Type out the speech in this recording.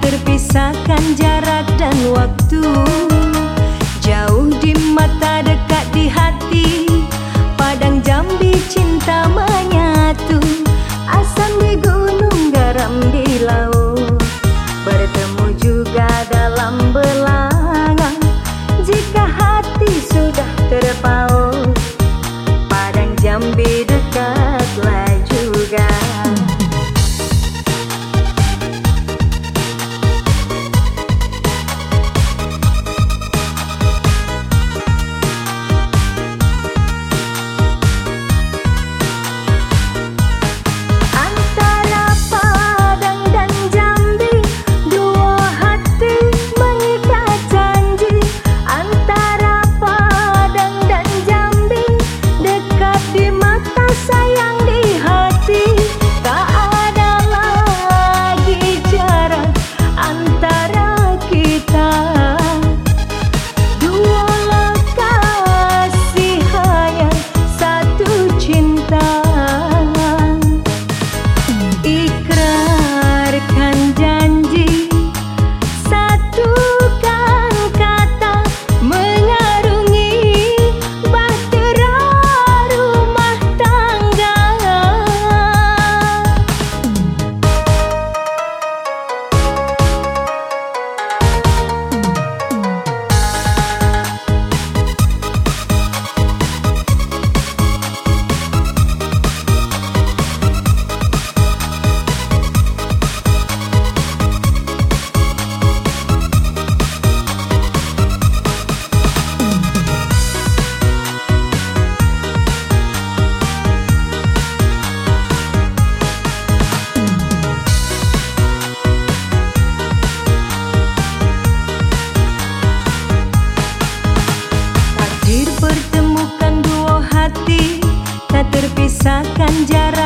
terpisahkan jarak dan waktu. Jauh di mata dekat di hati. Padang jambi cinta penjara.